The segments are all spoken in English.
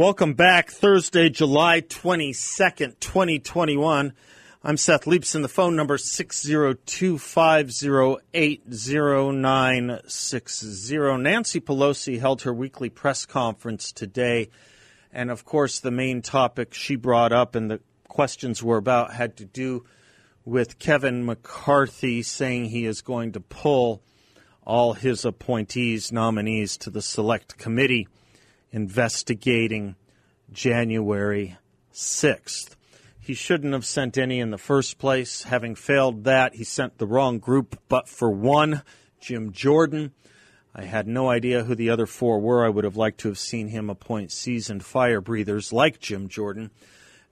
Welcome back. Thursday, July 22nd, 2021. I'm Seth Leibsohn. The phone number 602-508-0960. Nancy Pelosi held her weekly press conference today. And of course, the main topic she brought up and the questions were about had to do with Kevin McCarthy saying he is going to pull all his appointees, nominees to the select committee investigating January 6th. He shouldn't have sent any in the first place. Having failed that, he sent the wrong group, but for one, Jim Jordan. I had no idea who the other four were. I would have liked to have seen him appoint seasoned fire breathers like Jim Jordan.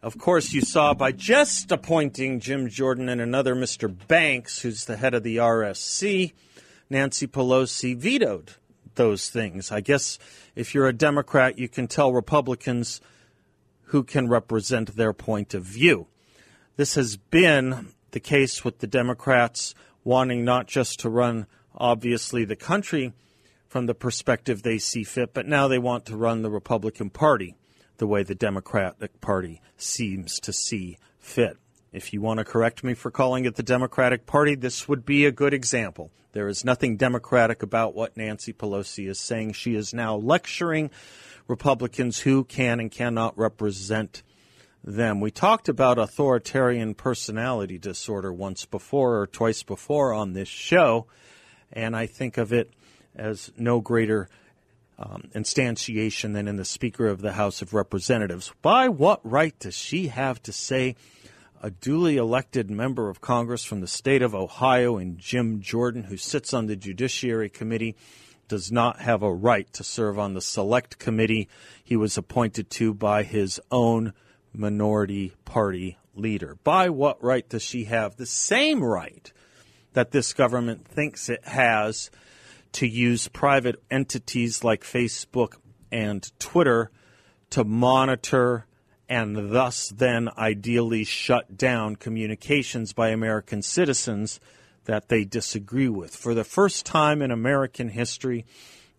Of course, you saw by just appointing Jim Jordan and another Mr. Banks, who's the head of the RSC, Nancy Pelosi vetoed those things. I guess if you're a Democrat, you can tell Republicans who can represent their point of view. This has been the case with the Democrats wanting not just to run, obviously, the country from the perspective they see fit, but now they want to run the Republican Party the way the Democratic Party seems to see fit. If you want to correct me for calling it the Democratic Party, this would be a good example. There is nothing democratic about what Nancy Pelosi is saying. She is now lecturing Republicans who can and cannot represent them. We talked about authoritarian personality disorder once before or twice before on this show, and I think of it as no greater um, instantiation than in the Speaker of the House of Representatives. By what right does she have to say a duly elected member of Congress from the state of Ohio and Jim Jordan, who sits on the Judiciary Committee, does not have a right to serve on the select committee he was appointed to by his own minority party leader. By what right does she have the same right that this government thinks it has to use private entities like Facebook and Twitter to monitor and thus then ideally shut down communications by American citizens that they disagree with. For the first time in American history,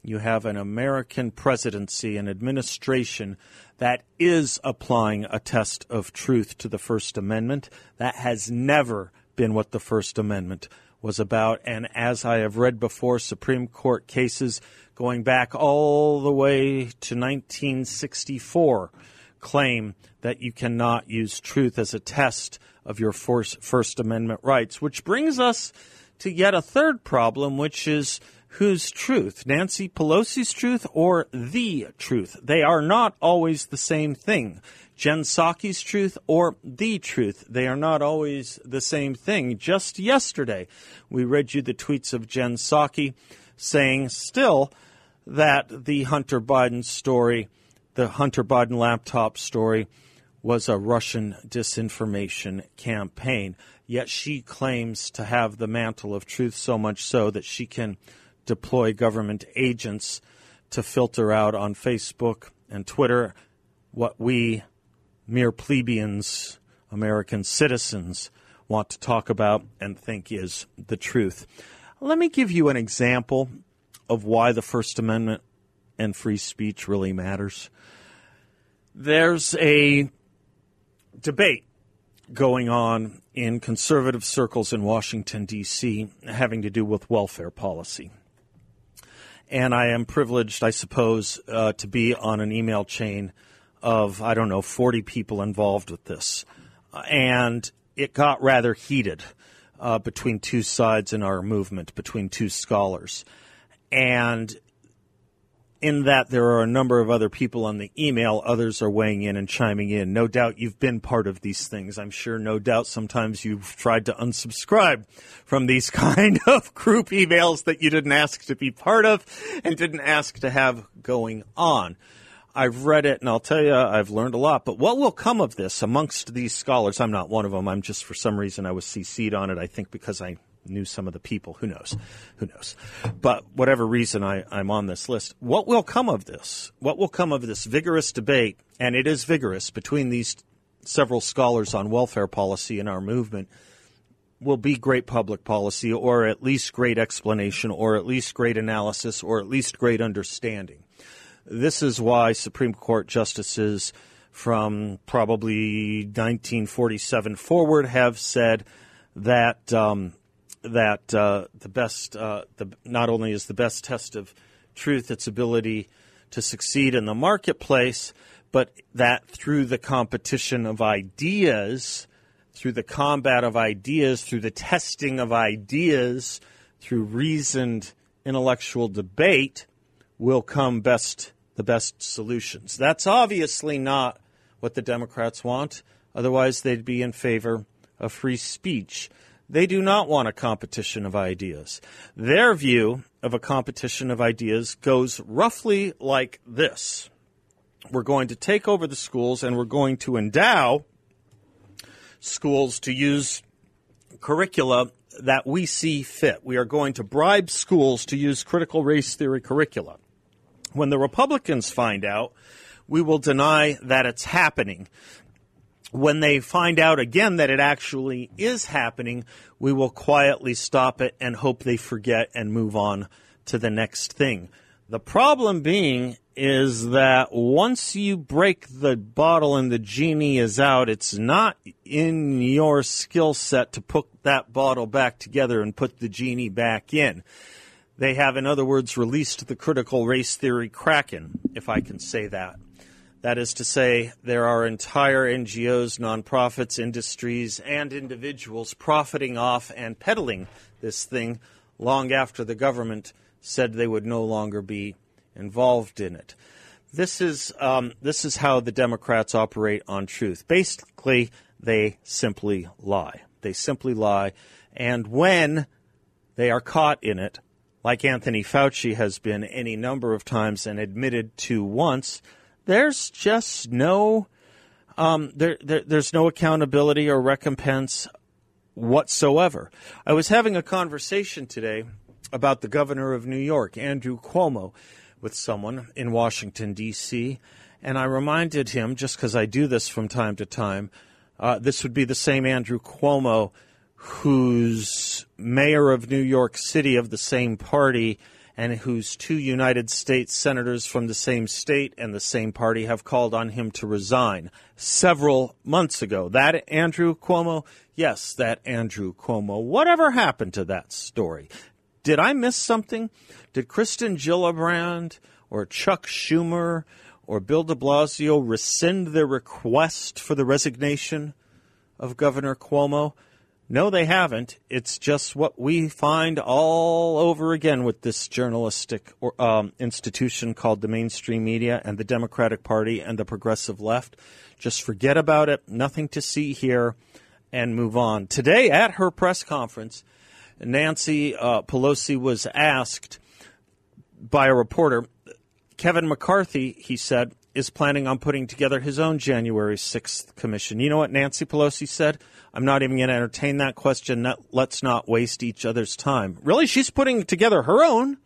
you have an American presidency, an administration that is applying a test of truth to the First Amendment. That has never been what the First Amendment was about. And as I have read before, Supreme Court cases going back all the way to 1964 claim that you cannot use truth as a test of your First Amendment rights, which brings us to yet a third problem, which is whose truth? Nancy Pelosi's truth or the truth? They are not always the same thing. Jen Psaki's truth or the truth. They are not always the same thing. Just yesterday, we read you the tweets of Jen Psaki saying still that the Hunter Biden story the Hunter Biden laptop story was a Russian disinformation campaign. Yet she claims to have the mantle of truth so much so that she can deploy government agents to filter out on Facebook and Twitter what we, mere plebeians, American citizens, want to talk about and think is the truth. Let me give you an example of why the First Amendment and free speech really matters. There's a debate going on in conservative circles in Washington, D.C., having to do with welfare policy. And I am privileged, I suppose, uh, to be on an email chain of, I don't know, 40 people involved with this. And it got rather heated uh, between two sides in our movement, between two scholars. And in that there are a number of other people on the email, others are weighing in and chiming in. No doubt you've been part of these things. I'm sure, no doubt, sometimes you've tried to unsubscribe from these kind of group emails that you didn't ask to be part of and didn't ask to have going on. I've read it, and I'll tell you, I've learned a lot. But what will come of this amongst these scholars? I'm not one of them. I'm just, for some reason, I was CC'd on it. I think because I knew some of the people. Who knows? Who knows? But whatever reason I, I'm on this list, what will come of this? What will come of this vigorous debate? And it is vigorous between these several scholars on welfare policy in our movement will be great public policy or at least great explanation or at least great analysis or at least great understanding. This is why Supreme Court justices from probably 1947 forward have said that um, that uh, the best uh, the, not only is the best test of truth its ability to succeed in the marketplace, but that through the competition of ideas through the combat of ideas, through the testing of ideas, through reasoned intellectual debate, will come best the best solutions. That's obviously not what the Democrats want. Otherwise, they'd be in favor of free speech. They do not want a competition of ideas. Their view of a competition of ideas goes roughly like this. We're going to take over the schools and we're going to endow schools to use curricula that we see fit. We are going to bribe schools to use critical race theory curricula. When the Republicans find out, we will deny that it's happening. When they find out again that it actually is happening, we will quietly stop it and hope they forget and move on to the next thing. The problem being is that once you break the bottle and the genie is out, it's not in your skill set to put that bottle back together and put the genie back in. They have, in other words, released the critical race theory kraken, if I can say that. That is to say, there are entire NGOs, nonprofits, industries, and individuals profiting off and peddling this thing long after the government said they would no longer be involved in it. This is um, this is how the Democrats operate on truth. Basically, they simply lie. They simply lie, and when they are caught in it, like Anthony Fauci has been any number of times and admitted to once, there's just no um, there, there, there's no accountability or recompense whatsoever. I was having a conversation today about the governor of New York, Andrew Cuomo, with someone in Washington, D.C., and I reminded him, just because I do this from time to time, uh, this would be the same Andrew Cuomo who's mayor of New York City of the same party and whose two United States senators from the same state and the same party have called on him to resign several months ago. That Andrew Cuomo? Yes, that Andrew Cuomo. Whatever happened to that story? Did I miss something? Did Kirsten Gillibrand or Chuck Schumer or Bill de Blasio rescind their request for the resignation of Governor Cuomo? No, they haven't. It's just what we find all over again with this journalistic or, um, institution called the mainstream media and the Democratic Party and the progressive left. Just forget about it. Nothing to see here and move on. Today at her press conference, Nancy uh, Pelosi was asked by a reporter, Kevin McCarthy, he said, is planning on putting together his own January 6th commission. You know what Nancy Pelosi said? I'm not even going to entertain that question. Let's not waste each other's time. Really, she's putting together her own.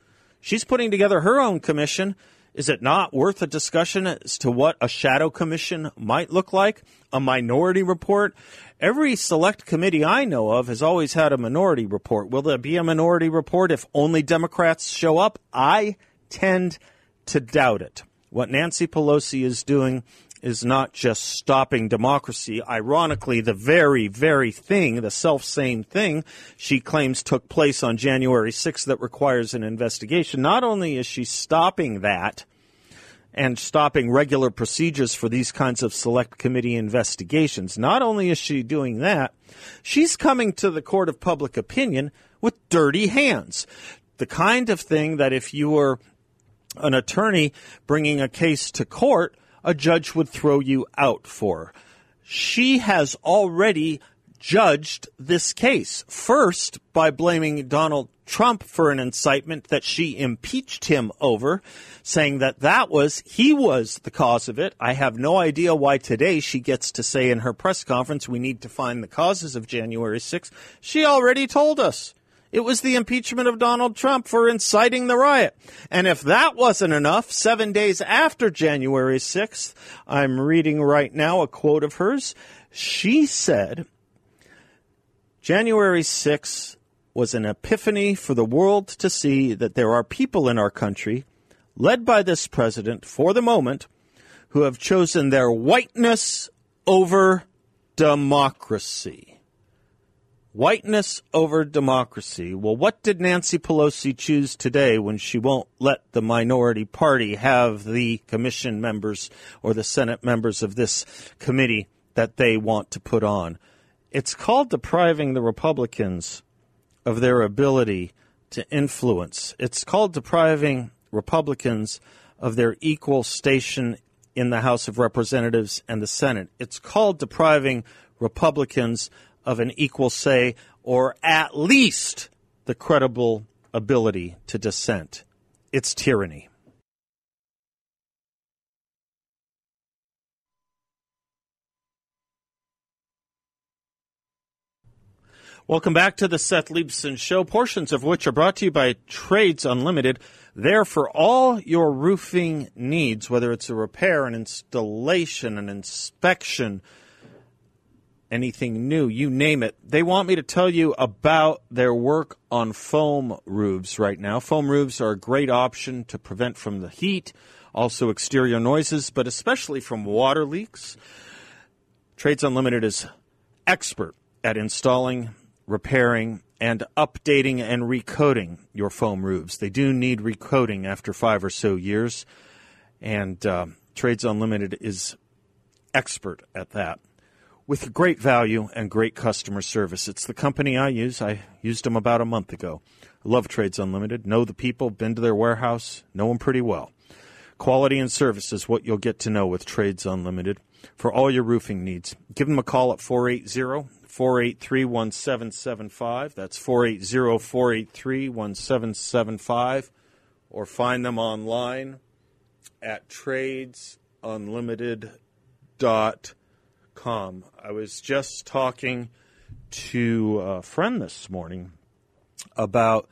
She's putting together her own commission. Is it not worth a discussion as to what a shadow commission might look like? A minority report? Every select committee I know of has always had a minority report. Will there be a minority report if only Democrats show up? I tend to doubt it. What Nancy Pelosi is doing is not just stopping democracy. Ironically, the very, very thing, the self same thing she claims took place on January 6th that requires an investigation. Not only is she stopping that, and stopping regular procedures for these kinds of select committee investigations. Not only is she doing that, she's coming to the court of public opinion with dirty hands. The kind of thing that if you were an attorney bringing a case to court, a judge would throw you out for. She has already judged this case. First, by blaming Donald Trump for an incitement that she impeached him over, saying that that was, he was the cause of it. I have no idea why today she gets to say in her press conference, we need to find the causes of January 6th. She already told us. It was the impeachment of Donald Trump for inciting the riot. And if that wasn't enough, seven days after January 6th, I'm reading right now a quote of hers. She said, January 6th was an epiphany for the world to see that there are people in our country, led by this president for the moment, who have chosen their whiteness over democracy. Whiteness over democracy. Well, what did Nancy Pelosi choose today when she won't let the minority party have the commission members or the Senate members of this committee that they want to put on? It's called depriving the Republicans of their ability to influence. It's called depriving Republicans of their equal station in the House of Representatives and the Senate. It's called depriving Republicans of an equal say or at least the credible ability to dissent. It's tyranny. Welcome back to the Seth Leibsohn Show, portions of which are brought to you by Trades Unlimited. There for all your roofing needs, whether it's a repair, an installation, an inspection, anything new, you name it. They want me to tell you about their work on foam roofs right now. Foam roofs are a great option to prevent from the heat, also exterior noises, but especially from water leaks. Trades Unlimited is expert at installing repairing, and updating and recoating your foam roofs. They do need recoating after five or so years, and uh, Trades Unlimited is expert at that. With great value and great customer service. It's the company I use. I used them about a month ago. I love Trades Unlimited. Know the people, been to their warehouse, know them pretty well. Quality and service is what you'll get to know with Trades Unlimited for all your roofing needs. Give them a call at 480 483 1775. That's 480 483 1775. Or find them online at tradesunlimited.com. I was just talking to a friend this morning about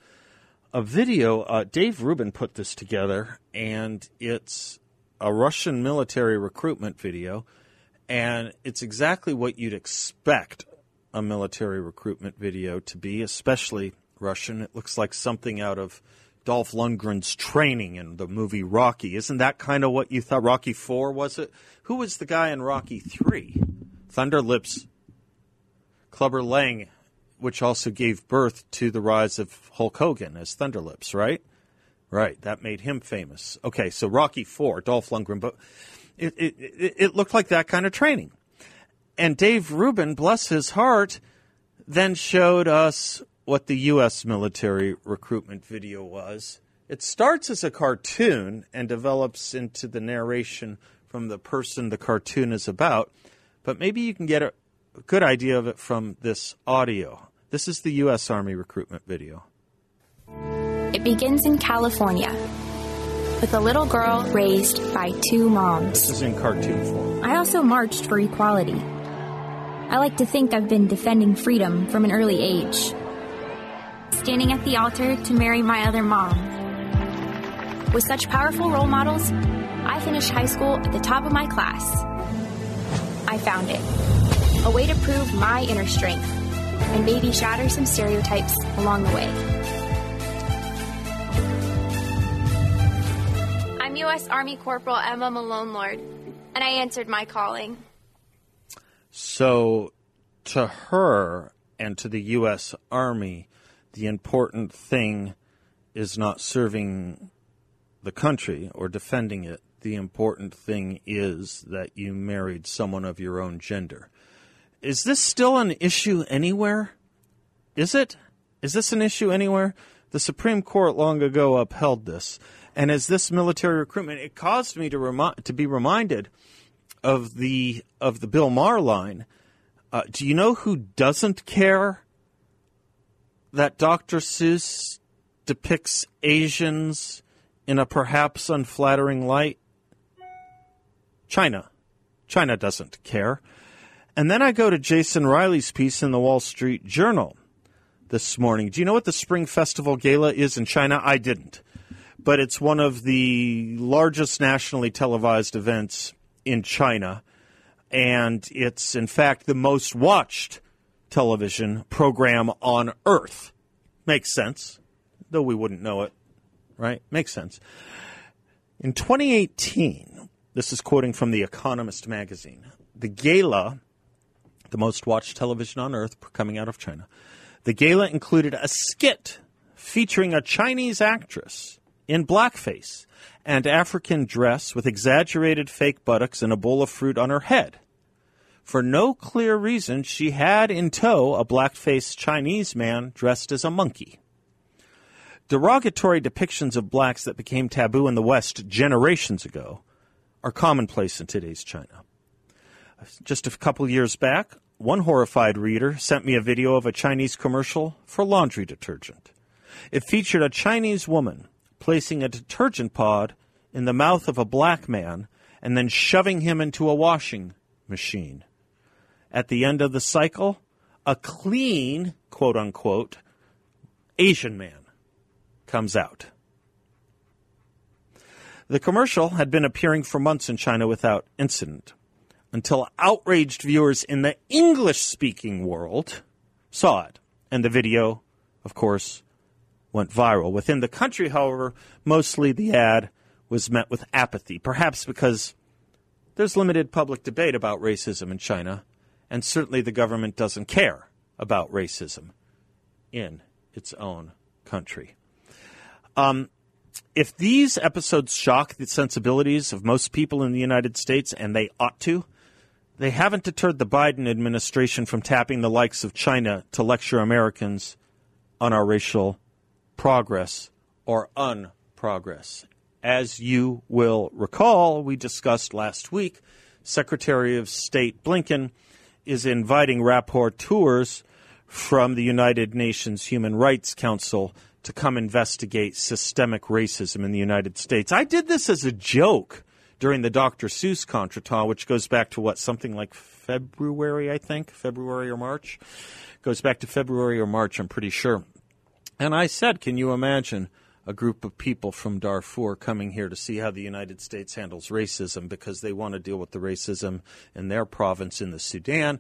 a video. Uh, Dave Rubin put this together, and it's a Russian military recruitment video, and it's exactly what you'd expect a military recruitment video to be, especially Russian. It looks like something out of Dolph Lundgren's training in the movie Rocky. Isn't that kind of what you thought? Rocky Four was it? Who was the guy in Rocky Three? Thunder Lips, Clubber Lang, which also gave birth to the rise of Hulk Hogan as Thunder Lips, right? Right, that made him famous. Okay, so Rocky Four, Dolph Lundgren, but it, it, it looked like that kind of training. And Dave Rubin, bless his heart, then showed us what the U.S. military recruitment video was. It starts as a cartoon and develops into the narration from the person the cartoon is about, but maybe you can get a good idea of it from this audio. This is the U.S. Army recruitment video. It begins in California with a little girl raised by two moms. This is in cartoon form. I also marched for equality. I like to think I've been defending freedom from an early age. Standing at the altar to marry my other mom. With such powerful role models, I finished high school at the top of my class. I found it. A way to prove my inner strength and maybe shatter some stereotypes along the way. I'm U.S. Army Corporal Emma Malonelord, and I answered my calling. So, to her and to the U.S. Army, the important thing is not serving the country or defending it. The important thing is that you married someone of your own gender. Is this still an issue anywhere? Is it? Is this an issue anywhere? The Supreme Court long ago upheld this. And as this military recruitment, it caused me to, remi- to be reminded of the of the Bill Maher line Uh, do you know who doesn't care that Dr. Seuss depicts Asians in a perhaps unflattering light? China. China doesn't care. And then I go to Jason Riley's piece in the Wall Street Journal this morning. Do you know what the Spring Festival Gala is in China? I didn't. But it's one of the largest nationally televised events in China. And it's, in fact, the most watched television program on earth. Makes sense, though we wouldn't know it, right? Makes sense. In 2018, this is quoting from The Economist magazine, the gala, the most watched television on earth coming out of China, the gala included a skit featuring a Chinese actress in blackface and African dress with exaggerated fake buttocks and a bowl of fruit on her head. For no clear reason, she had in tow a black-faced Chinese man dressed as a monkey. Derogatory depictions of blacks that became taboo in the West generations ago are commonplace in today's China. Just a couple years back, one horrified reader sent me a video of a Chinese commercial for laundry detergent. It featured a Chinese woman placing a detergent pod in the mouth of a black man and then shoving him into a washing machine. At the end of the cycle, a clean, quote unquote, Asian man comes out. The commercial had been appearing for months in China without incident until outraged viewers in the English speaking world saw it. And the video, of course, went viral. Within the country, however, mostly the ad was met with apathy, perhaps because there's limited public debate about racism in China, and certainly the government doesn't care about racism in its own country. Um, if these episodes shock the sensibilities of most people in the United States, and they ought to, they haven't deterred the Biden administration from tapping the likes of China to lecture Americans on our racial progress or unprogress. As you will recall, we discussed last week, Secretary of State Blinken is inviting rapporteurs from the United Nations Human Rights Council to come investigate systemic racism in the United States. I did this as a joke during the Dr. Seuss contretemps, which goes back to what, something like February, I think, February or March. Goes back to February or March, I'm pretty sure. And I said, can you imagine a group of people from Darfur coming here to see how the United States handles racism because they want to deal with the racism in their province in the Sudan?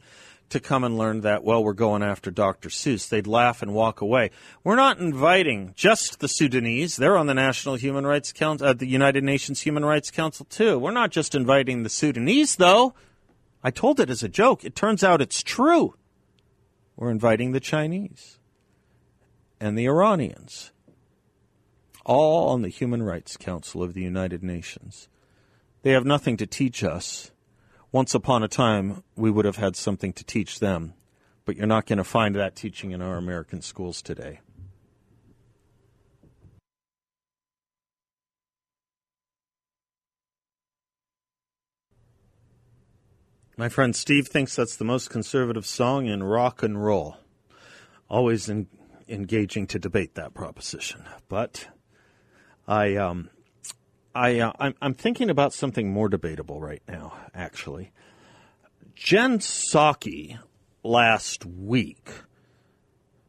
to come and learn that, well, we're going after Dr. Seuss. They'd laugh and walk away. We're not inviting just the Sudanese. They're on the National Human Rights Council, uh, the United Nations Human Rights Council, too. We're not just inviting the Sudanese, though. I told it as a joke. It turns out it's true. We're inviting the Chinese and the Iranians, all on the Human Rights Council of the United Nations. They have nothing to teach us once upon a time, we would have had something to teach them, but you're not going to find that teaching in our American schools today. My friend Steve thinks that's the most conservative song in rock and roll. Always in, engaging to debate that proposition. But I, um, I uh, I'm, I'm thinking about something more debatable right now. Actually, Jen Psaki last week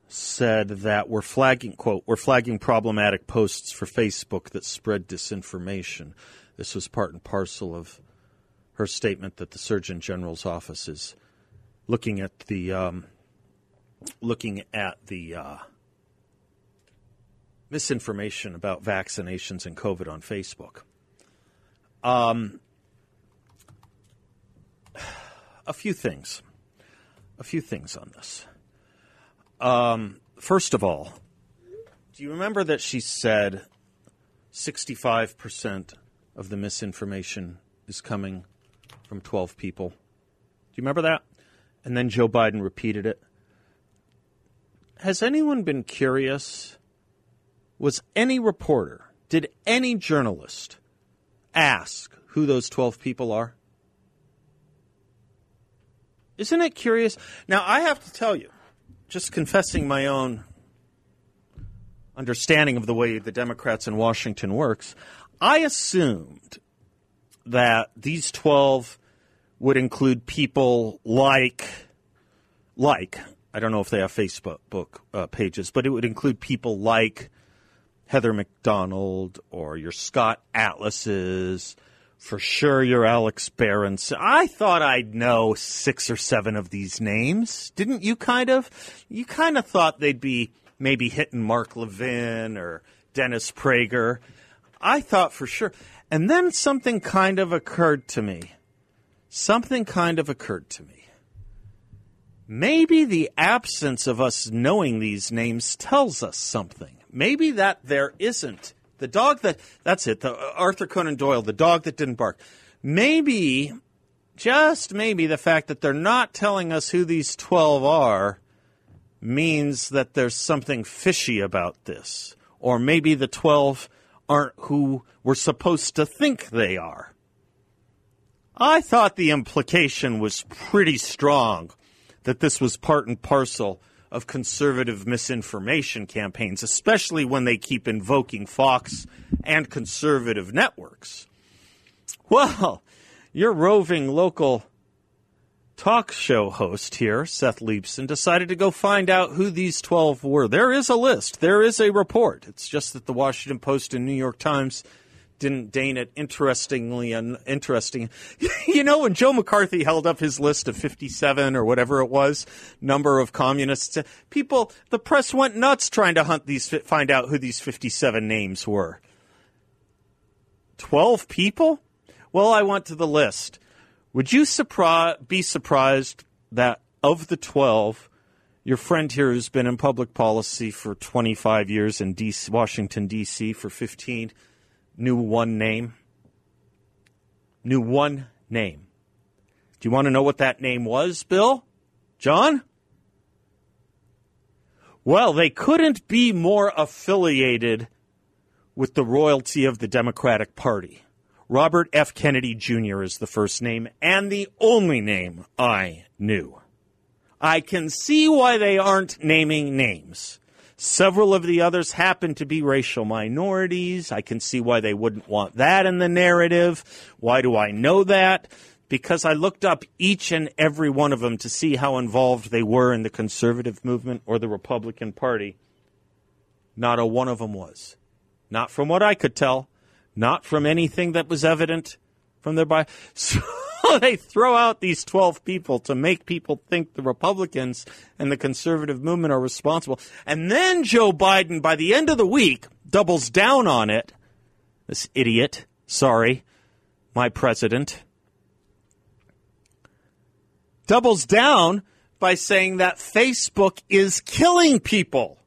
said that we're flagging quote we're flagging problematic posts for Facebook that spread disinformation. This was part and parcel of her statement that the Surgeon General's office is looking at the um, looking at the uh, misinformation about vaccinations and COVID on Facebook. Um, a few things. A few things on this. Um, first of all, do you remember that she said 65% of the misinformation is coming from 12 people? Do you remember that? And then Joe Biden repeated it. Has anyone been curious was any reporter, did any journalist ask who those 12 people are? Isn't it curious? Now, I have to tell you, just confessing my own understanding of the way the Democrats in Washington works, I assumed that these 12 would include people like like I don't know if they have Facebook uh, pages, but it would include people like Heather Mac Donald or your Scott Atlases, for sure your Alex Berenson. I thought I'd know six or seven of these names. Didn't you kind of? You kind of thought they'd be maybe hitting Mark Levin or Dennis Prager. I thought for sure. And then something kind of occurred to me. Something kind of occurred to me. Maybe the absence of us knowing these names tells us something. Maybe that there isn't. The dog that, that's it, the uh, Arthur Conan Doyle, the dog that didn't bark. Maybe, just maybe, the fact that they're not telling us who these 12 are means that there's something fishy about this. Or maybe the 12 aren't who we're supposed to think they are. I thought the implication was pretty strong that this was part and parcel of conservative misinformation campaigns, especially when they keep invoking Fox and conservative networks. Well, your roving local talk show host here, Seth Leibsohn, decided to go find out who these 12 were. There is a list, there is a report. It's just that the Washington Post and New York Times didn't deign it interestingly and interesting. you know, when Joe McCarthy held up his list of 57 or whatever it was, number of communists, people, the press went nuts trying to hunt these, find out who these 57 names were. 12 people? Well, I went to the list. Would you surpri- be surprised that of the 12, your friend here who's been in public policy for 25 years in DC, Washington, D.C. for 15, knew one name? Knew one name. Do you want to know what that name was, Bill? John? Well, they couldn't be more affiliated with the royalty of the Democratic Party. Robert F. Kennedy Jr. is the first name and the only name I knew. I can see why they aren't naming names. Several of the others happen to be racial minorities. I can see why they wouldn't want that in the narrative. Why do I know that? Because I looked up each and every one of them to see how involved they were in the conservative movement or the Republican Party. Not a one of them was. Not from what I could tell. Not from anything that was evident from their bio. they throw out these 12 people to make people think the Republicans and the conservative movement are responsible. And then Joe Biden, by the end of the week, doubles down on it. This idiot, sorry, my president, doubles down by saying that Facebook is killing people.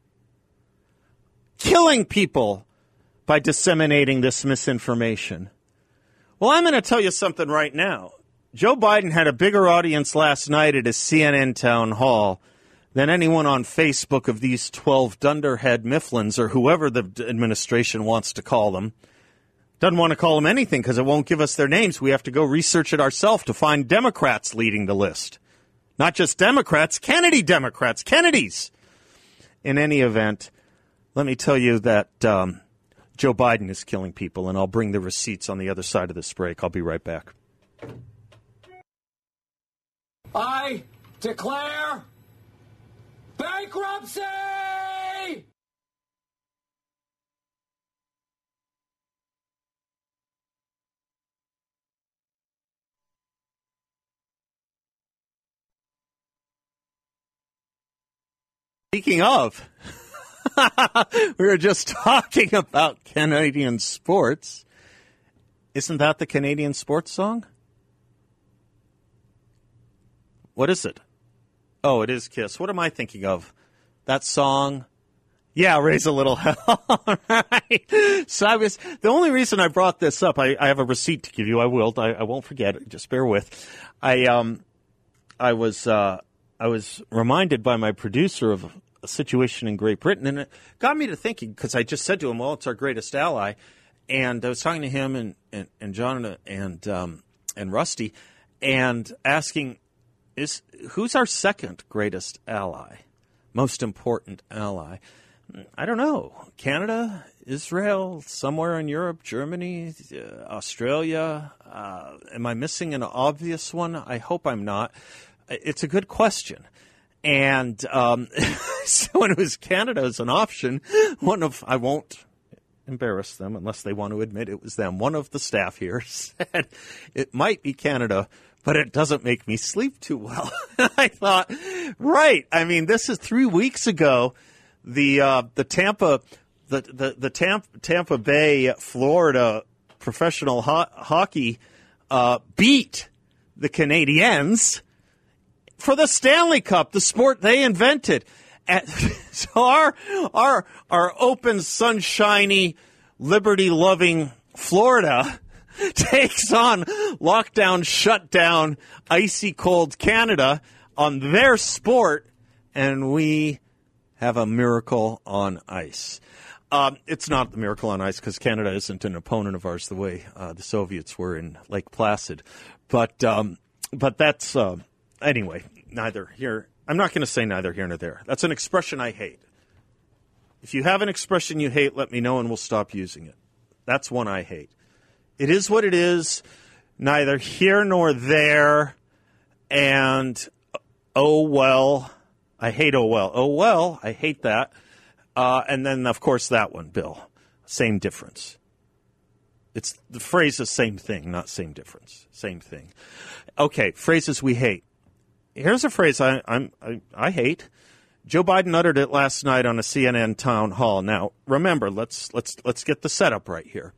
Killing people by disseminating this misinformation. Well, I'm going to tell you something right now. Joe Biden had a bigger audience last night at his CNN town hall than anyone on Facebook of these 12 dunderhead mifflins or whoever the administration wants to call them. Doesn't want to call them anything because it won't give us their names. We have to go research it ourselves to find Democrats leading the list. Not just Democrats, Kennedy Democrats, Kennedys. In any event, let me tell you that um, Joe Biden is killing people, and I'll bring the receipts on the other side of this break. I'll be right back. I declare bankruptcy! Speaking of, we were just talking about Canadian sports. Isn't that the Canadian sports song? What is it? Oh, it is Kiss. What am I thinking of? That song? Yeah, raise a little hell. right. So I was the only reason I brought this up. I, I have a receipt to give you. I will. I, I, won't forget. Just bear with. I um, I was uh, I was reminded by my producer of a situation in Great Britain, and it got me to thinking because I just said to him, "Well, it's our greatest ally," and I was talking to him and and, and John and um, and Rusty, and asking is who's our second greatest ally, most important ally? I don't know. Canada, Israel, somewhere in Europe, Germany, uh, Australia. Uh, am I missing an obvious one? I hope I'm not. It's a good question. And um, so when it was Canada as an option, one of, I won't embarrass them unless they want to admit it was them. One of the staff here said it might be Canada, but it doesn't make me sleep too well. I thought, right. I mean, this is three weeks ago. The uh, the Tampa the the, the Tampa, Tampa Bay, Florida professional ho- hockey uh, beat the Canadiens for the Stanley Cup, the sport they invented. And so our our our open, sunshiny, liberty loving Florida takes on lockdown, shutdown, icy cold Canada on their sport, and we have a miracle on ice. Um, it's not the miracle on ice because Canada isn't an opponent of ours the way uh, the Soviets were in Lake Placid, but um, but that's uh, anyway. Neither here. I'm not going to say neither here nor there. That's an expression I hate. If you have an expression you hate, let me know and we'll stop using it. That's one I hate. It is what it is, neither here nor there, and oh well. I hate oh well. Oh well, I hate that. Uh, and then, of course, that one, Bill. Same difference. It's the phrase is same thing, not same difference. Same thing. Okay, phrases we hate. Here's a phrase I, I'm, I, I hate. Joe Biden uttered it last night on a CNN town hall. Now, remember, let's let's let's get the setup right here.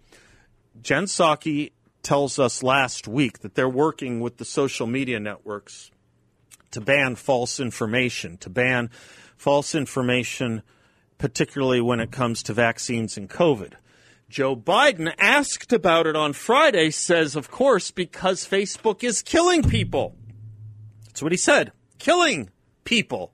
Jen Psaki tells us last week that they're working with the social media networks to ban false information, to ban false information particularly when it comes to vaccines and COVID. Joe Biden asked about it on Friday, says, of course, because Facebook is killing people. That's what he said killing people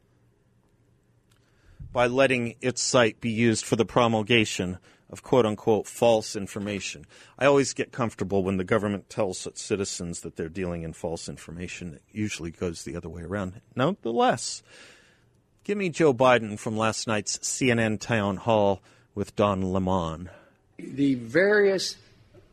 by letting its site be used for the promulgation of quote unquote false information. I always get comfortable when the government tells its citizens that they're dealing in false information. It usually goes the other way around. Nonetheless, Give me Joe Biden from last night's CNN town hall with Don Lemon. The various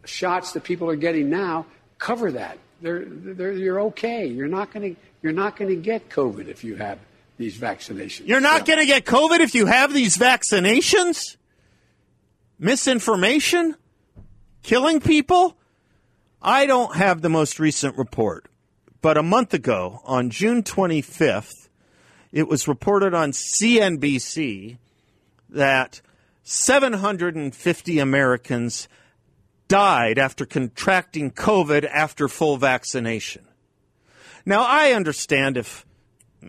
shots that people are getting now cover that. They're, they're, you're okay. You're not going to you're not going to get COVID if you have these vaccinations. You're not going to get COVID if you have these vaccinations? Misinformation? Killing people? I don't have the most recent report, but a month ago, on June 25th, it was reported on CNBC that 750 Americans died after contracting COVID after full vaccination. Now, I understand if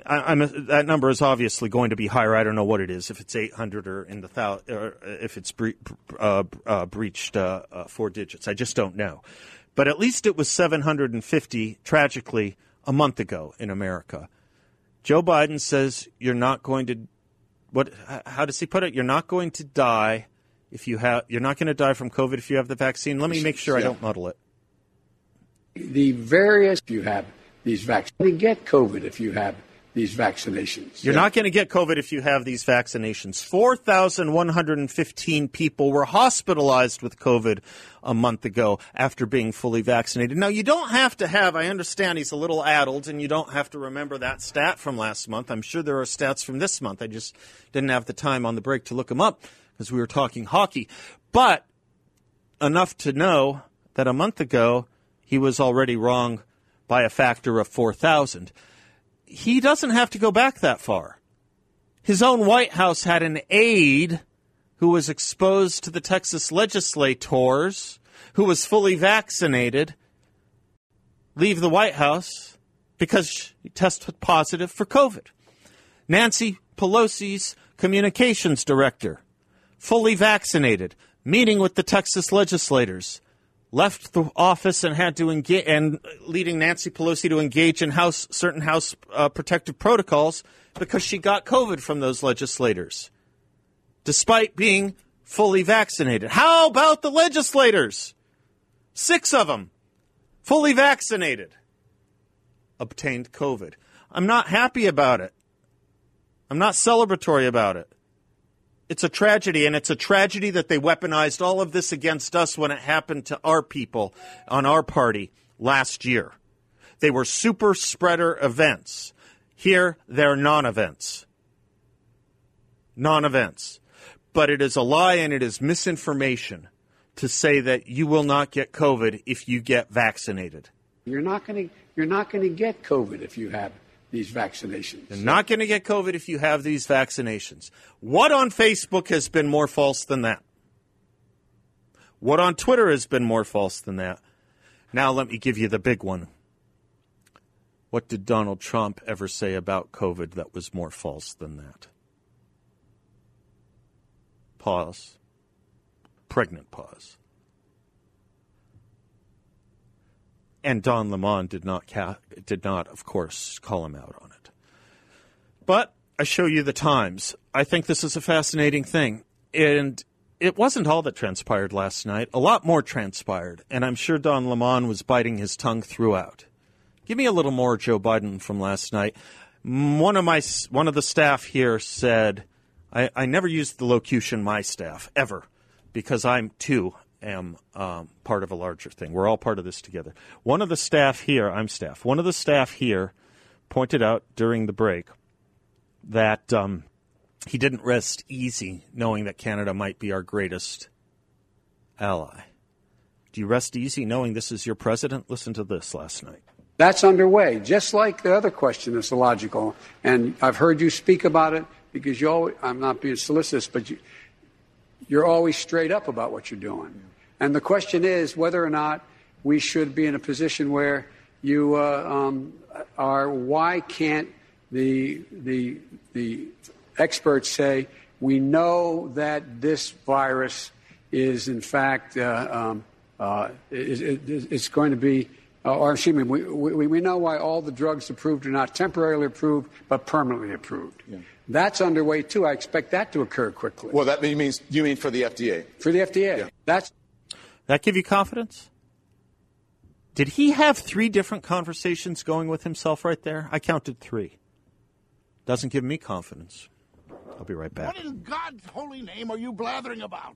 I, that number is obviously going to be higher. I don't know what it is, if it's 800 or in the thou, or if it's bre- uh, uh, breached uh, uh, four digits. I just don't know. But at least it was 750, tragically, a month ago in America. Joe Biden says you're not going to what how does he put it? You're not going to die if you have you're not going to die from COVID if you have the vaccine. Let me make sure yeah. I don't muddle it. The various you have these vaccines. You get COVID if you have these vaccinations. You're yeah. not going to get COVID if you have these vaccinations. 4,115 people were hospitalized with COVID a month ago after being fully vaccinated. Now, you don't have to have, I understand he's a little addled, and you don't have to remember that stat from last month. I'm sure there are stats from this month. I just didn't have the time on the break to look them up because we were talking hockey. But enough to know that a month ago he was already wrong by a factor of 4,000 he doesn't have to go back that far. His own White House had an aide who was exposed to the Texas legislators, who was fully vaccinated, leave the White House because he tested positive for COVID. Nancy Pelosi's communications director, fully vaccinated, meeting with the Texas legislators, left the office and had to engage, and leading Nancy Pelosi to engage in house certain house uh, protective protocols because she got COVID from those legislators, despite being fully vaccinated. How about the legislators? Six of them, fully vaccinated, obtained COVID. I'm not happy about it. I'm not celebratory about it. It's a tragedy, and it's a tragedy that they weaponized all of this against us when it happened to our people on our party last year. They were super spreader events. Here, they're non events. Non events. But it is a lie and it is misinformation to say that you will not get COVID if you get vaccinated. You're not going to you're not going to get COVID if you have these vaccinations. You're not going to get COVID if you have these vaccinations. What on Facebook has been more false than that? What on Twitter has been more false than that? Now let me give you the big one. What did Donald Trump ever say about COVID that was more false than that? Pause. Pregnant pause. And Don Lemon did not ca- did not, of course, call him out on it. But I show you the times. I think this is a fascinating thing, and it wasn't all that transpired last night. A lot more transpired, and I'm sure Don Lemon was biting his tongue throughout. Give me a little more Joe Biden from last night. One of my one of the staff here said, I, I never used the locution "my staff" ever because I'm too am um, part of a larger thing. We're all part of this together. One of the staff here, I'm staff, one of the staff here pointed out during the break that um, he didn't rest easy knowing that Canada might be our greatest ally. Do you rest easy knowing this is your president? Listen to this last night. That's underway, just like the other question is illogical. And I've heard you speak about it because you always, I'm not being solicitous, but you, you're always straight up about what you're doing. And the question is whether or not we should be in a position where you uh, um, are. Why can't the the the experts say we know that this virus is in fact uh, um, uh, is, it's going to be. Uh, or excuse me, we, we, we, know why all the drugs approved are not temporarily approved, but permanently approved. Yeah. That's underway too. I expect that to occur quickly. Well, that means you mean for the FDA? For the FDA. Yeah. That's that give you confidence? Did he have three different conversations going with himself right there? I counted three. Doesn't give me confidence. I'll be right back. What in God's holy name are you blathering about?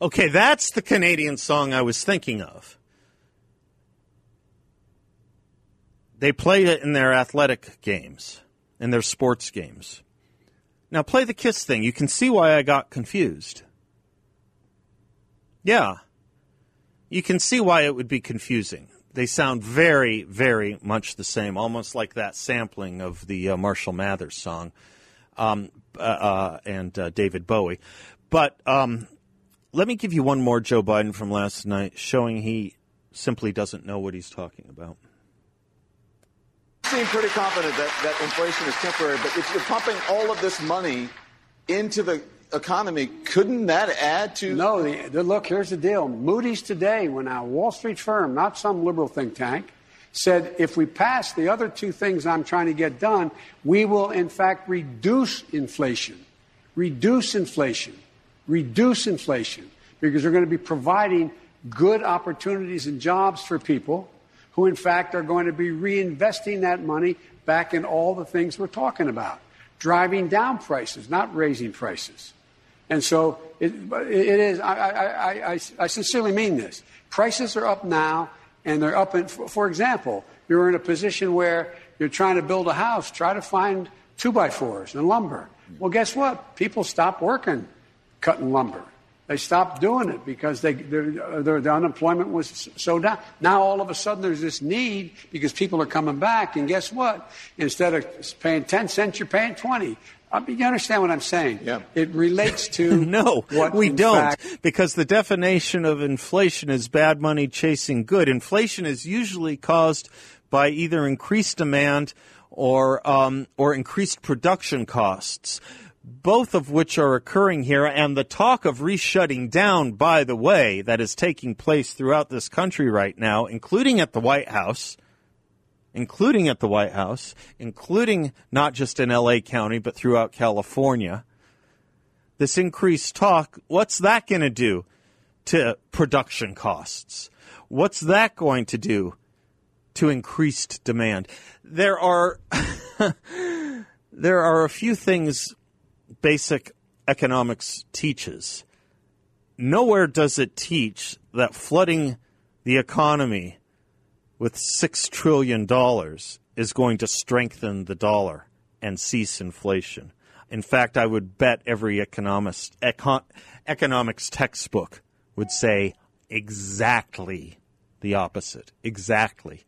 Okay, that's the Canadian song I was thinking of. They play it in their athletic games, in their sports games. Now, play the kiss thing. You can see why I got confused. Yeah. You can see why it would be confusing. They sound very, very much the same, almost like that sampling of the uh, Marshall Mathers song um, uh, uh, and uh, David Bowie. But um, let me give you one more Joe Biden from last night, showing he simply doesn't know what he's talking about seem pretty confident that, that inflation is temporary, but if you're pumping all of this money into the economy, couldn't that add to? No, the, the, look, here's the deal. Moody's today, when a Wall Street firm, not some liberal think tank, said if we pass the other two things I'm trying to get done, we will in fact reduce inflation. Reduce inflation. Reduce inflation. Because we're going to be providing good opportunities and jobs for people who, in fact, are going to be reinvesting that money back in all the things we're talking about, driving down prices, not raising prices. And so it, it is, I, I, I, I, sincerely mean this. Prices are up now, and they're up in, for example, you're in a position where you're trying to build a house, try to find two by fours and lumber. Well, guess what? People stop working cutting lumber. They stopped doing it because they, the unemployment was so down. Now all of a sudden there's this need because people are coming back, and guess what? Instead of paying 10 cents, you're paying 20. Uh, you understand what I'm saying? Yeah. It relates to no, we don't, fact, because the definition of inflation is bad money chasing good. Inflation is usually caused by either increased demand or um, or increased production costs both of which are occurring here, and the talk of reshutting down, by the way, that is taking place throughout this country right now, including at the White House, including at the White House, including not just in LA County, but throughout California. This increased talk, what's that going to do to production costs? What's that going to do to increased demand? There are there are a few things basic economics teaches. Nowhere does it teach that flooding the economy with $6 trillion is going to strengthen the dollar and cease inflation. In fact, I would bet every economist, econ, economics textbook would say exactly the opposite. Exactly.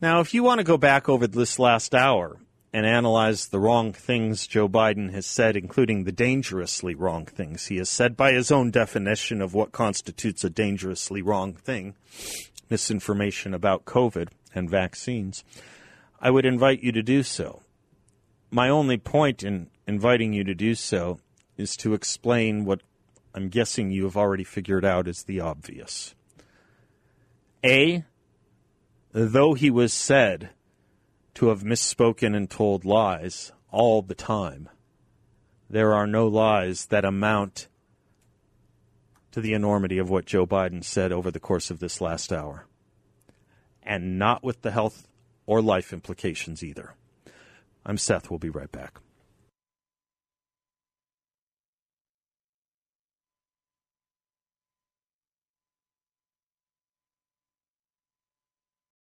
Now, if you want to go back over this last hour and analyze the wrong things Joe Biden has said, including the dangerously wrong things he has said by his own definition of what constitutes a dangerously wrong thing, misinformation about COVID and vaccines, I would invite you to do so. My only point in inviting you to do so is to explain what I'm guessing you have already figured out is the obvious. A, though he was said to have misspoken and told lies all the time, there are no lies that amount to the enormity of what Joe Biden said over the course of this last hour. And not with the health or life implications either. I'm Seth. We'll be right back.